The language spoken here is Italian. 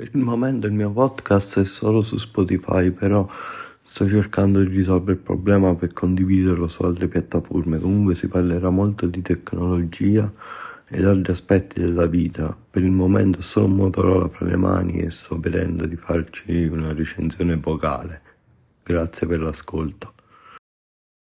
Per il momento il mio podcast è solo su Spotify, però sto cercando di risolvere il problema per condividerlo su altre piattaforme. Comunque si parlerà molto di tecnologia ed altri aspetti della vita. Per il momento ho solo un Motorola fra le mani e sto vedendo di farci una recensione vocale. Grazie per l'ascolto.